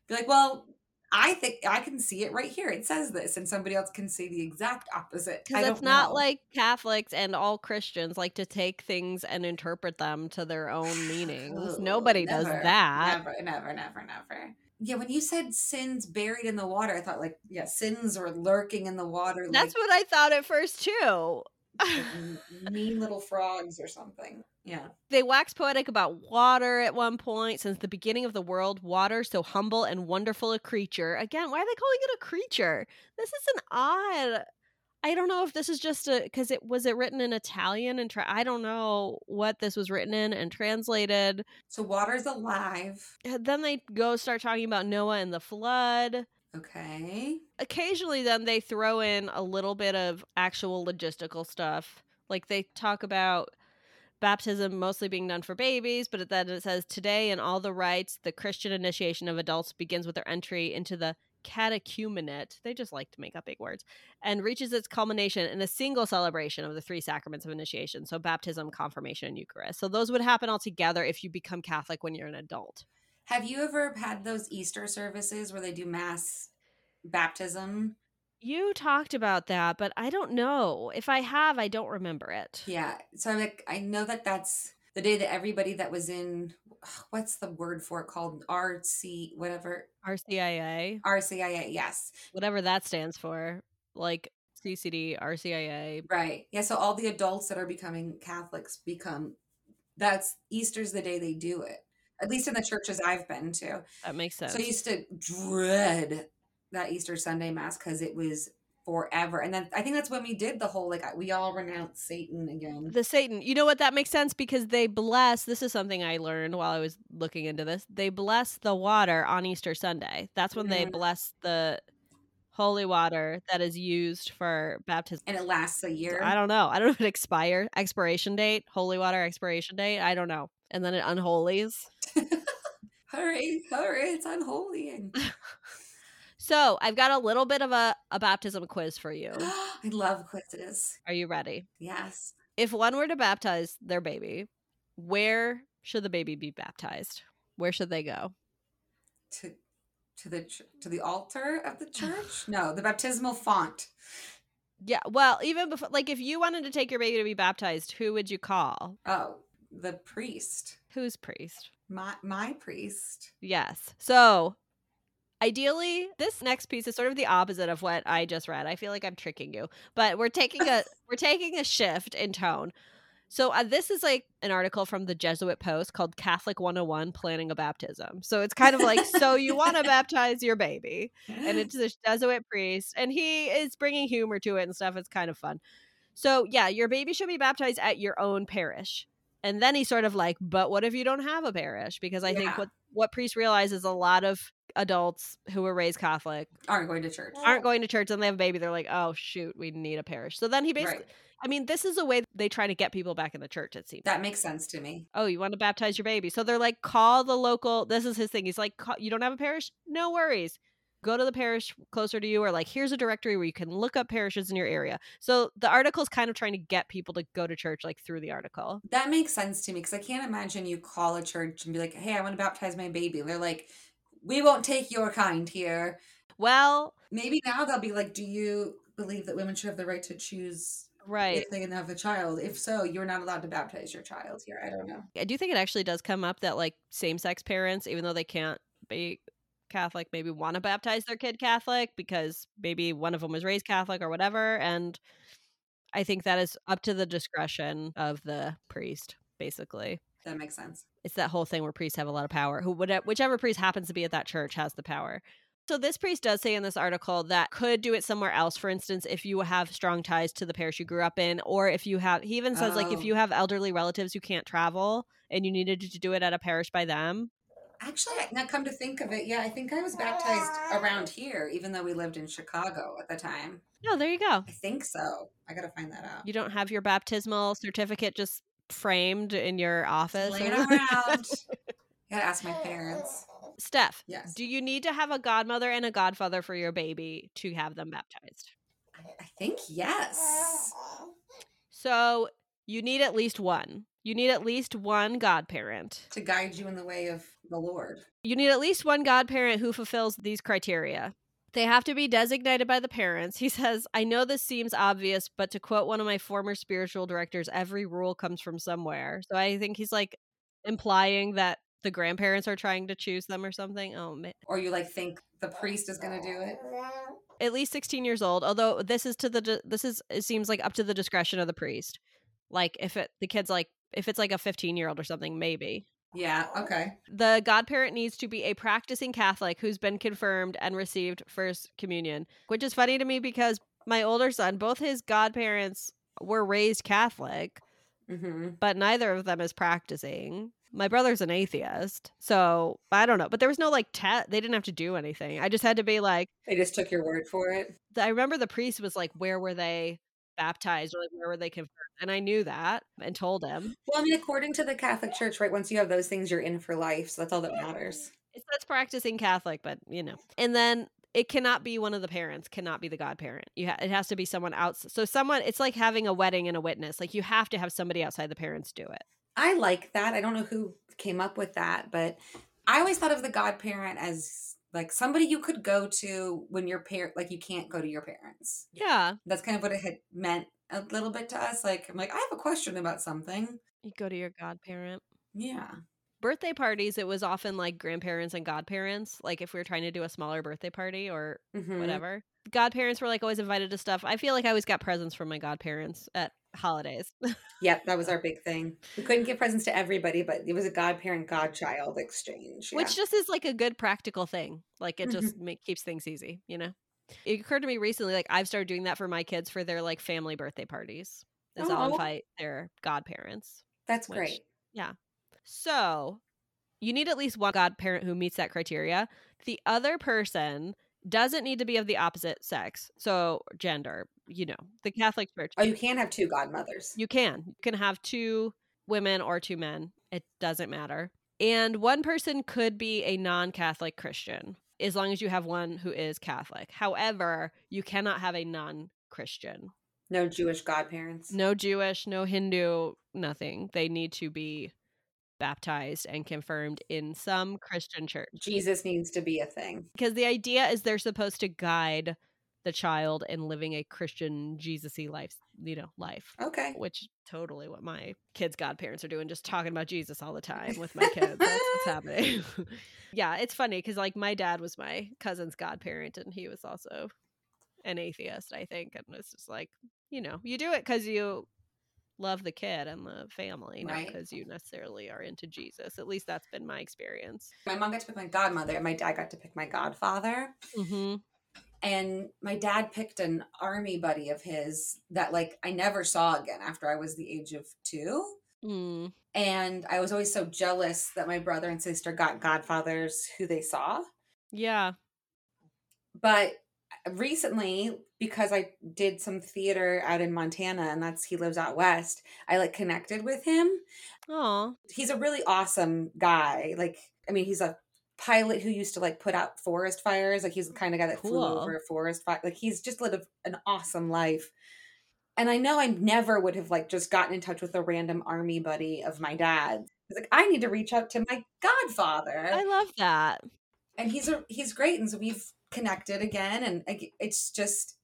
Be like, well, I think I can see it right here. It says this, and somebody else can say the exact opposite. Because it's not know. like Catholics and all Christians like to take things and interpret them to their own meanings. Nobody never, does that. Never, never, never, never. Yeah, when you said sins buried in the water, I thought like, yeah, sins are lurking in the water. That's like, what I thought at first too. Mean little frogs or something. Yeah. They wax poetic about water at one point. Since the beginning of the world, water, so humble and wonderful a creature. Again, why are they calling it a creature? This is an odd. I don't know if this is just a because it was it written in Italian and tra- I don't know what this was written in and translated. So water's alive. then they go start talking about Noah and the flood. Okay. Occasionally, then they throw in a little bit of actual logistical stuff. Like they talk about baptism mostly being done for babies, but then it says today in all the rites, the Christian initiation of adults begins with their entry into the catechumenate. They just like to make up big words and reaches its culmination in a single celebration of the three sacraments of initiation. So, baptism, confirmation, and Eucharist. So, those would happen all together if you become Catholic when you're an adult. Have you ever had those Easter services where they do mass baptism? You talked about that, but I don't know. If I have, I don't remember it. Yeah. So I'm like I know that that's the day that everybody that was in what's the word for it called RC whatever RCIA RCIA yes whatever that stands for like CCD RCIA right yeah so all the adults that are becoming Catholics become that's Easter's the day they do it at least in the churches I've been to. That makes sense. So I used to dread that Easter Sunday Mass because it was forever. And then I think that's when we did the whole like we all renounce Satan again. The Satan. You know what that makes sense because they bless this is something I learned while I was looking into this. They bless the water on Easter Sunday. That's when mm-hmm. they bless the holy water that is used for baptism. And it lasts a year. I don't know. I don't know if it expire expiration date, holy water expiration date. I don't know and then it unholies. [laughs] hurry, hurry, it's unholy. [laughs] so I've got a little bit of a, a baptism quiz for you. [gasps] I love quizzes. Are you ready? Yes. If one were to baptize their baby, where should the baby be baptized? Where should they go? To to the to the altar of the church? [sighs] No, the baptismal font. Yeah, well, even before like if you wanted to take your baby to be baptized, who would you call? Oh, the priest. Who's priest? My my priest. Yes. So ideally this next piece is sort of the opposite of what i just read i feel like i'm tricking you but we're taking a [laughs] we're taking a shift in tone so uh, this is like an article from the jesuit post called catholic 101 planning a baptism so it's kind of like so you want to [laughs] baptize your baby and it's a jesuit priest and he is bringing humor to it and stuff it's kind of fun so yeah your baby should be baptized at your own parish And then he's sort of like, but what if you don't have a parish? Because I yeah. think what what priest realizes a lot of adults who were raised Catholic aren't going to church. Aren't going to church and they have a baby. They're like, oh shoot, we need a parish. So then he basically right. I mean, this is a way they try to get people back in the church, it seems. That makes sense to me. Oh, you want to baptize your baby. So they're like, call the local. This is his thing. He's like, you don't have a parish? No worries. Go to the parish closer to you, or like, here's a directory where you can look up parishes in your area. So the article is kind of trying to get people to go to church, like through the article. That makes sense to me because I can't imagine you call a church and be like, hey, I want to baptize my baby. And they're like, we won't take your kind here. Well, maybe now they'll be like, do you believe that women should have the right to choose right if they can have a child if so you're not allowed to baptize your child here i don't know i do think it actually does come up that like same-sex parents even though they can't be catholic maybe want to baptize their kid catholic because maybe one of them was raised catholic or whatever and i think that is up to the discretion of the priest basically that makes sense it's that whole thing where priests have a lot of power who whichever priest happens to be at that church has the power so this priest does say in this article that could do it somewhere else. For instance, if you have strong ties to the parish you grew up in, or if you have, he even says oh. like if oh. you have elderly relatives who can't travel and you needed to do it at a parish by them. Actually, now come to think of it, yeah, I think I was baptized around here, even though we lived in Chicago at the time. Oh, there you go. I think so. I gotta find that out. You don't have your baptismal certificate just framed in your office. Laying around. [laughs] gotta ask my parents. Steph, yes. do you need to have a godmother and a godfather for your baby to have them baptized? I think yes. [laughs] So you need at least one. You need at least one godparent to guide you in the way of the Lord. You need at least one godparent who fulfills these criteria. They have to be designated by the parents. He [laughs] says, I know this seems obvious, but to quote one of my former spiritual directors, every rule comes from somewhere. So I think he's like implying that the grandparents are trying to choose them or something. Oh man. Or you like think the priest is going to do it? At least 16 years old, although this is to the this is it seems like up to the discretion of the priest. Like if it the kid's like if it's like a 15 year old or something maybe. Yeah, okay. The godparent needs to be a practicing Catholic who's been confirmed and received first communion, which is funny to me because my older son, both his godparents were raised Catholic, mm-hmm. but neither of them is practicing my brother's an atheist, so I don't know. But there was no like test. They didn't have to do anything. I just had to be like. They just took your word for it. I remember the priest was like, "Where were they baptized, or like where were they confirmed?" And I knew that and told him. Well, I mean, according to the Catholic Church, right? Once you have those things, you're in for life. So that's all that matters. It's that's practicing Catholic, but you know. And then it cannot be one of the parents cannot be the godparent you ha- it has to be someone else so someone it's like having a wedding and a witness like you have to have somebody outside the parents do it I like that. I don't know who came up with that, but I always thought of the godparent as like somebody you could go to when your parent like you can't go to your parents. Yeah. That's kind of what it had meant a little bit to us. Like I'm like, I have a question about something. You go to your godparent. Yeah. Birthday parties, it was often like grandparents and godparents. Like if we were trying to do a smaller birthday party or mm-hmm. whatever. Godparents were like always invited to stuff. I feel like I always got presents from my godparents at holidays. yep, that was our [laughs] big thing. We couldn't give presents to everybody, but it was a godparent godchild exchange, yeah. which just is like a good practical thing. Like it just mm-hmm. make, keeps things easy, you know. It occurred to me recently, like I've started doing that for my kids for their like family birthday parties. Is oh. I'll invite their godparents. That's which, great. Yeah. So you need at least one godparent who meets that criteria. The other person doesn't need to be of the opposite sex. So gender, you know, the Catholic Church. Oh, you can have two godmothers. You can. You can have two women or two men. It doesn't matter. And one person could be a non Catholic Christian as long as you have one who is Catholic. However, you cannot have a non Christian. No Jewish godparents. No Jewish, no Hindu, nothing. They need to be baptized and confirmed in some Christian church. Jesus needs to be a thing. Because the idea is they're supposed to guide the child in living a Christian Jesus-y life, you know, life. Okay. Which totally what my kids' godparents are doing, just talking about Jesus all the time with my kids. [laughs] That's what's happening. [laughs] yeah, it's funny because like my dad was my cousin's godparent and he was also an atheist, I think. And it's just like, you know, you do it because you love the kid and the family, right. not because you necessarily are into Jesus. At least that's been my experience. My mom got to pick my godmother, and my dad got to pick my godfather. Mm-hmm. And my dad picked an army buddy of his that, like, I never saw again after I was the age of two. Mm. And I was always so jealous that my brother and sister got godfathers who they saw. Yeah. But recently, because I did some theater out in Montana and that's he lives out west, I like connected with him. Oh. He's a really awesome guy. Like, I mean, he's a pilot who used to like put out forest fires. Like he's the kind of guy that cool. flew over a forest fire. Like he's just lived an awesome life. And I know I never would have like just gotten in touch with a random army buddy of my dad. He's like, I need to reach out to my godfather. I love that. And he's a he's great. And so we've connected again. And it's just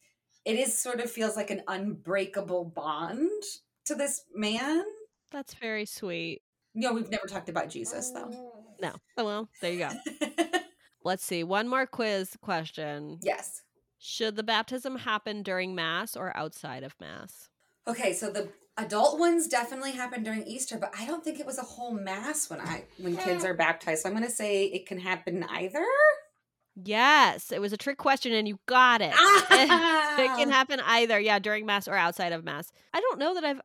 it is sort of feels like an unbreakable bond to this man. That's very sweet. No, we've never talked about Jesus though. No. Oh well, there you go. [laughs] Let's see. One more quiz question. Yes. Should the baptism happen during Mass or outside of Mass? Okay, so the adult ones definitely happen during Easter, but I don't think it was a whole Mass when I when kids are baptized. So I'm gonna say it can happen either. Yes, it was a trick question and you got it. Ah! [laughs] it can happen either, yeah, during Mass or outside of Mass. I don't know that I've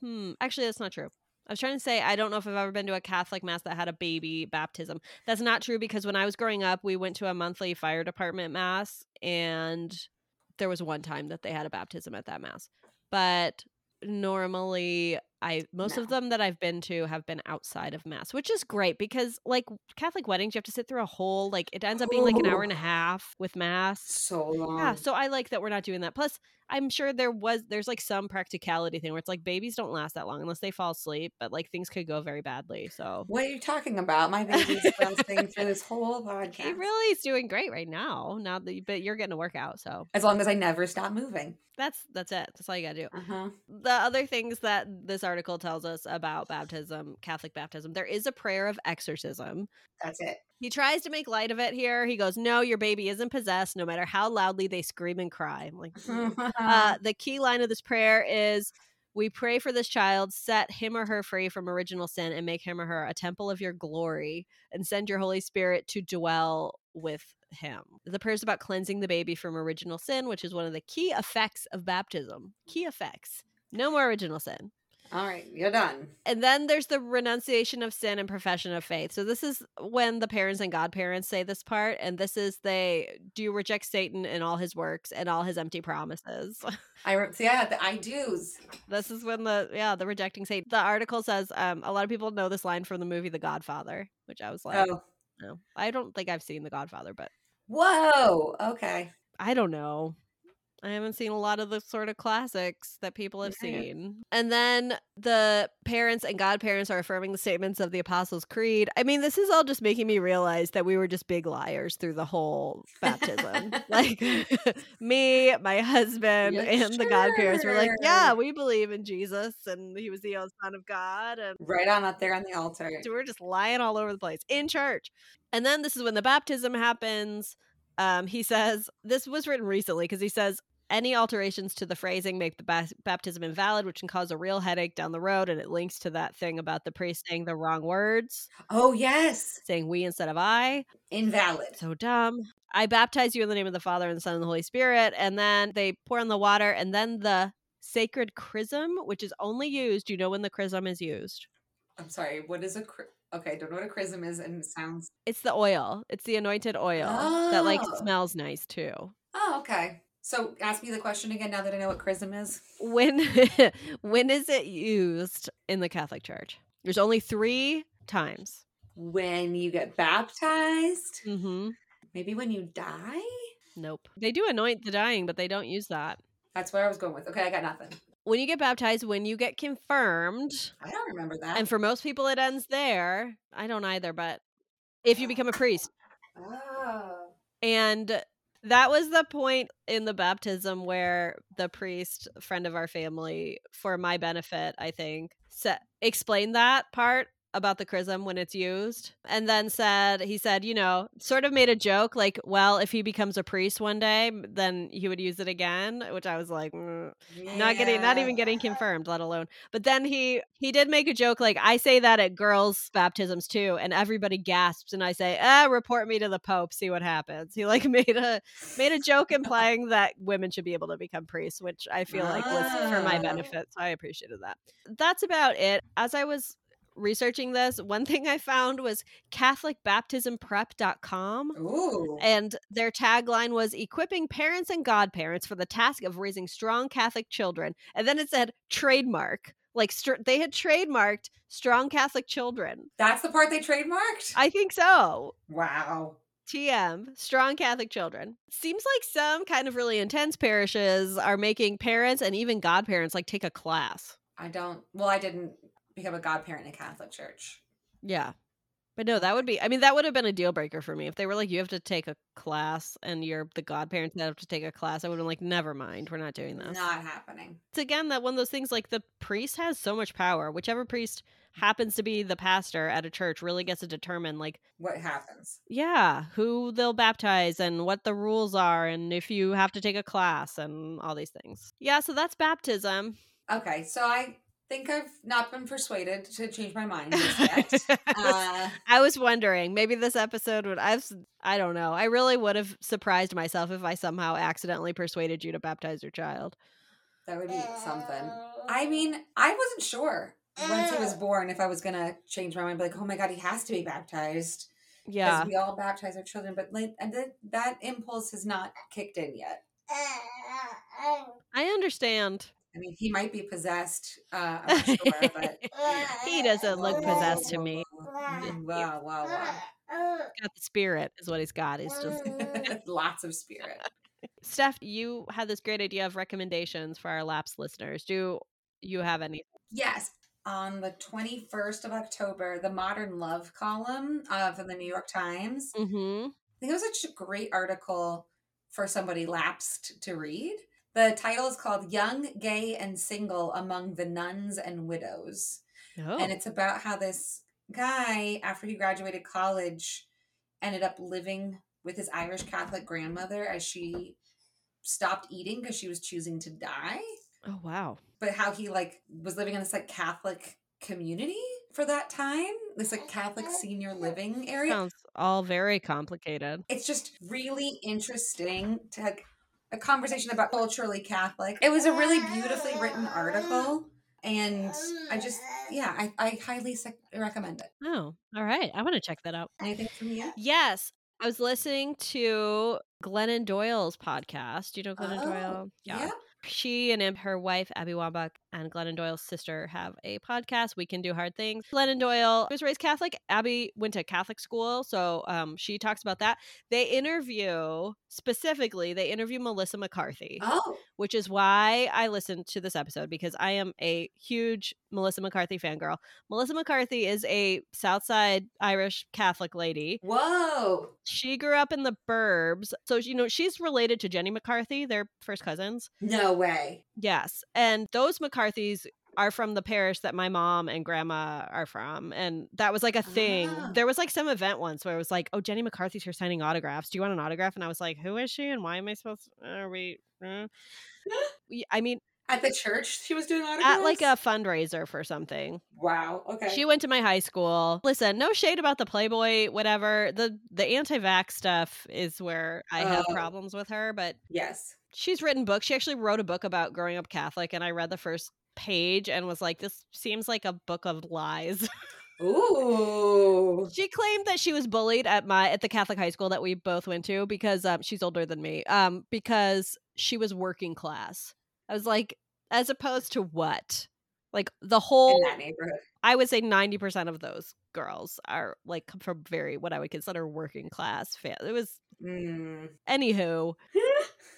hmm, actually that's not true. I was trying to say I don't know if I've ever been to a Catholic mass that had a baby baptism. That's not true because when I was growing up, we went to a monthly fire department mass and there was one time that they had a baptism at that mass. But normally I most no. of them that I've been to have been outside of mass, which is great because like Catholic weddings you have to sit through a whole like it ends up being like an hour and a oh. half with mass. So long. Yeah, so I like that we're not doing that. Plus I'm sure there was there's like some practicality thing where it's like babies don't last that long unless they fall asleep, but like things could go very badly. So what are you talking about? My baby's lasting through this whole [laughs] podcast. He really is doing great right now. Now that you, but you're getting a workout, so as long as I never stop moving. That's that's it. That's all you gotta do. Uh-huh. The other things that this article tells us about baptism, Catholic baptism, there is a prayer of exorcism. That's it. He tries to make light of it here. He goes, No, your baby isn't possessed, no matter how loudly they scream and cry. I'm like, uh, [laughs] the key line of this prayer is we pray for this child, set him or her free from original sin, and make him or her a temple of your glory, and send your Holy Spirit to dwell with him. The prayer is about cleansing the baby from original sin, which is one of the key effects of baptism. Key effects. No more original sin. All right, you're done. And then there's the renunciation of sin and profession of faith. So this is when the parents and godparents say this part, and this is they do you reject Satan and all his works and all his empty promises. [laughs] I yeah, the I do's. This is when the yeah the rejecting Satan. The article says um, a lot of people know this line from the movie The Godfather, which I was like, oh, no, I don't think I've seen The Godfather, but whoa, okay. I don't know. I haven't seen a lot of the sort of classics that people have seen. And then the parents and godparents are affirming the statements of the Apostles' Creed. I mean, this is all just making me realize that we were just big liars through the whole baptism. [laughs] like [laughs] me, my husband, yeah, and sure. the godparents were like, yeah, we believe in Jesus and he was the Son of God. And right on up there on the altar. So we're just lying all over the place in church. And then this is when the baptism happens um, he says this was written recently because he says any alterations to the phrasing make the ba- baptism invalid, which can cause a real headache down the road. And it links to that thing about the priest saying the wrong words. Oh, yes. Saying we instead of I. Invalid. So dumb. I baptize you in the name of the Father and the Son and the Holy Spirit. And then they pour on the water. And then the sacred chrism, which is only used, you know when the chrism is used? I'm sorry, what is a chrism? Okay, don't know what a chrism is, and it sounds. It's the oil. It's the anointed oil oh. that like oh. smells nice too. Oh, okay. So ask me the question again now that I know what chrism is. When [laughs] when is it used in the Catholic Church? There's only three times. When you get baptized. Mm-hmm. Maybe when you die. Nope. They do anoint the dying, but they don't use that. That's what I was going with. Okay, I got nothing when you get baptized, when you get confirmed. I don't remember that. And for most people, it ends there. I don't either, but if you become a priest. [laughs] Oh. And that was the point in the baptism where the priest, friend of our family, for my benefit, I think, set, explained that part about the chrism when it's used and then said he said you know sort of made a joke like well if he becomes a priest one day then he would use it again which i was like mm, yeah. not getting not even getting confirmed let alone but then he he did make a joke like i say that at girls baptisms too and everybody gasps and i say ah report me to the pope see what happens he like [laughs] made a made a joke [laughs] implying that women should be able to become priests which i feel like was for my ah. benefit so i appreciated that that's about it as i was researching this, one thing I found was CatholicBaptismPrep.com. Ooh. And their tagline was equipping parents and godparents for the task of raising strong Catholic children. And then it said trademark. Like st- they had trademarked strong Catholic children. That's the part they trademarked? I think so. Wow. TM, strong Catholic children. Seems like some kind of really intense parishes are making parents and even godparents like take a class. I don't, well, I didn't become a godparent in a Catholic church. Yeah. But no, that would be I mean, that would have been a deal breaker for me. If they were like, you have to take a class and you're the godparents that have to take a class, I would have been like, never mind, we're not doing this. Not happening. It's again that one of those things like the priest has so much power. Whichever priest happens to be the pastor at a church really gets to determine like what happens. Yeah, who they'll baptize and what the rules are and if you have to take a class and all these things. Yeah, so that's baptism. Okay, so I think I've not been persuaded to change my mind [laughs] yet. uh, [laughs] I was wondering, maybe this episode would I've I don't know. I really would have surprised myself if I somehow accidentally persuaded you to baptize your child. That would be something. I oh. mean, I wasn't sure once he was mm. born if I was gonna change my mind, like, oh my god, he has to be baptized. Yeah, we all baptize our children, but like, and that impulse has not kicked in yet. Mm, mm, I understand. I mean, he might be possessed. Uh, I'm [laughs] sure, but he doesn't look possessed to me. [laughs] Wow, wow, wow. Got the spirit, is what he's got. He's just [laughs] lots of spirit. Steph, you had this great idea of recommendations for our lapsed listeners. Do you have any? Yes. On the 21st of October, the Modern Love column uh, from the New York Times. Mm-hmm. I think it was such a great article for somebody lapsed to read. The title is called Young, Gay, and Single Among the Nuns and Widows. Oh. And it's about how this guy, after he graduated college, ended up living with his Irish Catholic grandmother as she stopped eating because she was choosing to die. Oh wow. But how he like was living in this like Catholic community for that time, this like Catholic senior living area. Sounds all very complicated. It's just really interesting to a conversation about culturally Catholic. It was a really beautifully written article. And I just, yeah, I, I highly sec- recommend it. Oh, all right. I want to check that out. Anything from you? Yes. I was listening to Glennon Doyle's podcast. Do you know Glennon oh, Doyle? Yeah. yeah she and her wife, Abby Wambach, and Glennon Doyle's sister have a podcast, We Can Do Hard Things. Glennon Doyle was raised Catholic. Abby went to Catholic school, so um, she talks about that. They interview, specifically, they interview Melissa McCarthy. Oh. Which is why I listened to this episode because I am a huge Melissa McCarthy fangirl. Melissa McCarthy is a Southside Irish Catholic lady. Whoa. She grew up in the burbs. So, you know, she's related to Jenny McCarthy. They're first cousins. No way. Yes. And those McCarthys are from the parish that my mom and grandma are from. And that was like a thing. Ah. There was like some event once where it was like, oh, Jenny McCarthy's here signing autographs. Do you want an autograph? And I was like, who is she? And why am I supposed to? Are we? Uh? [laughs] I mean, at the church, she was doing autographs? At like a fundraiser for something. Wow. Okay. She went to my high school. Listen, no shade about the Playboy, whatever. The the anti-vax stuff is where I have uh, problems with her, but yes. She's written books. She actually wrote a book about growing up Catholic, and I read the first page and was like, this seems like a book of lies. Ooh. [laughs] She claimed that she was bullied at my at the Catholic high school that we both went to because um, she's older than me. Um, because she was working class. I was like, as opposed to what? Like the whole in that neighborhood. I would say ninety percent of those girls are like come from very what I would consider working class. Fan. It was mm. anywho. [laughs]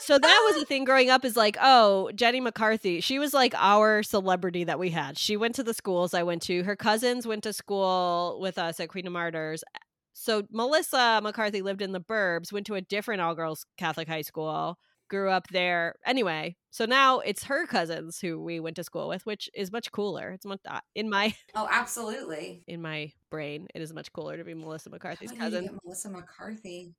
so that was the thing growing up is like, oh, Jenny McCarthy. She was like our celebrity that we had. She went to the schools I went to. Her cousins went to school with us at Queen of Martyrs. So Melissa McCarthy lived in the burbs, went to a different all girls Catholic high school grew up there. Anyway, so now it's her cousins who we went to school with, which is much cooler. It's much uh, in my [laughs] oh, absolutely in my brain. It is much cooler to be Melissa McCarthy's cousin. Melissa McCarthy.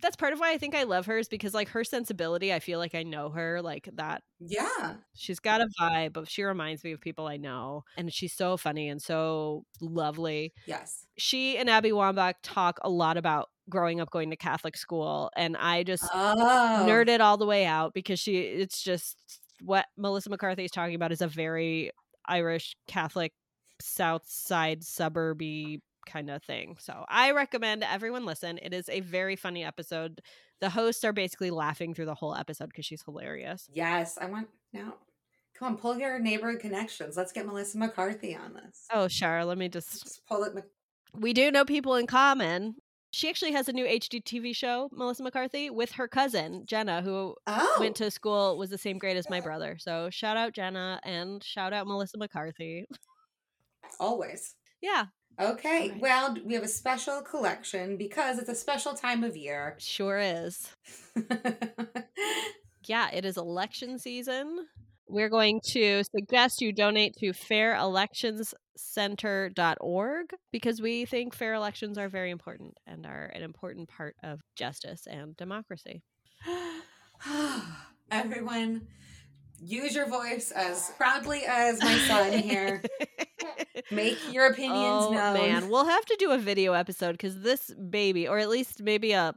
That's part of why I think I love her is because like her sensibility, I feel like I know her like that. Yeah. She's got a vibe of she reminds me of people I know and she's so funny and so lovely. Yes. She and Abby Wambach talk a lot about growing up going to Catholic school, and I just oh. nerded all the way out because she. It's just what Melissa McCarthy is talking about is a very Irish Catholic South Side suburby kind of thing. So I recommend everyone listen. It is a very funny episode. The hosts are basically laughing through the whole episode because she's hilarious. Yes, I want now. Come on, pull your neighborhood connections. Let's get Melissa McCarthy on this. Oh, sure. Let me just, just pull it. We do know people in common. She actually has a new HGTV show, Melissa McCarthy, with her cousin Jenna, who oh. went to school was the same grade as my brother. So shout out Jenna and shout out Melissa McCarthy. Always. Yeah. Okay. Right. Well, we have a special collection because it's a special time of year. Sure is. [laughs] yeah, it is election season we're going to suggest you donate to fairelectionscenter.org because we think fair elections are very important and are an important part of justice and democracy. [gasps] Everyone, use your voice as proudly as my son here. [laughs] Make your opinions known. oh, known. Man, we'll have to do a video episode because this baby, or at least maybe a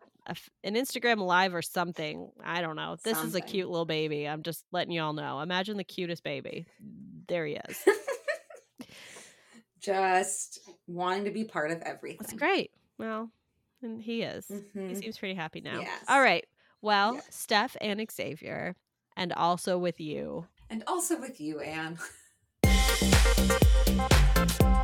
an Instagram live or something. I don't know. This something. is a cute little baby. I'm just letting y'all know. Imagine the cutest baby. There he is. [laughs] just wanting to be part of everything. That's great. Well, and he is. Mm-hmm. He seems pretty happy now. Yes. All right. Well, yes. Steph and Xavier, and also with you. And also with you, Anne. [laughs]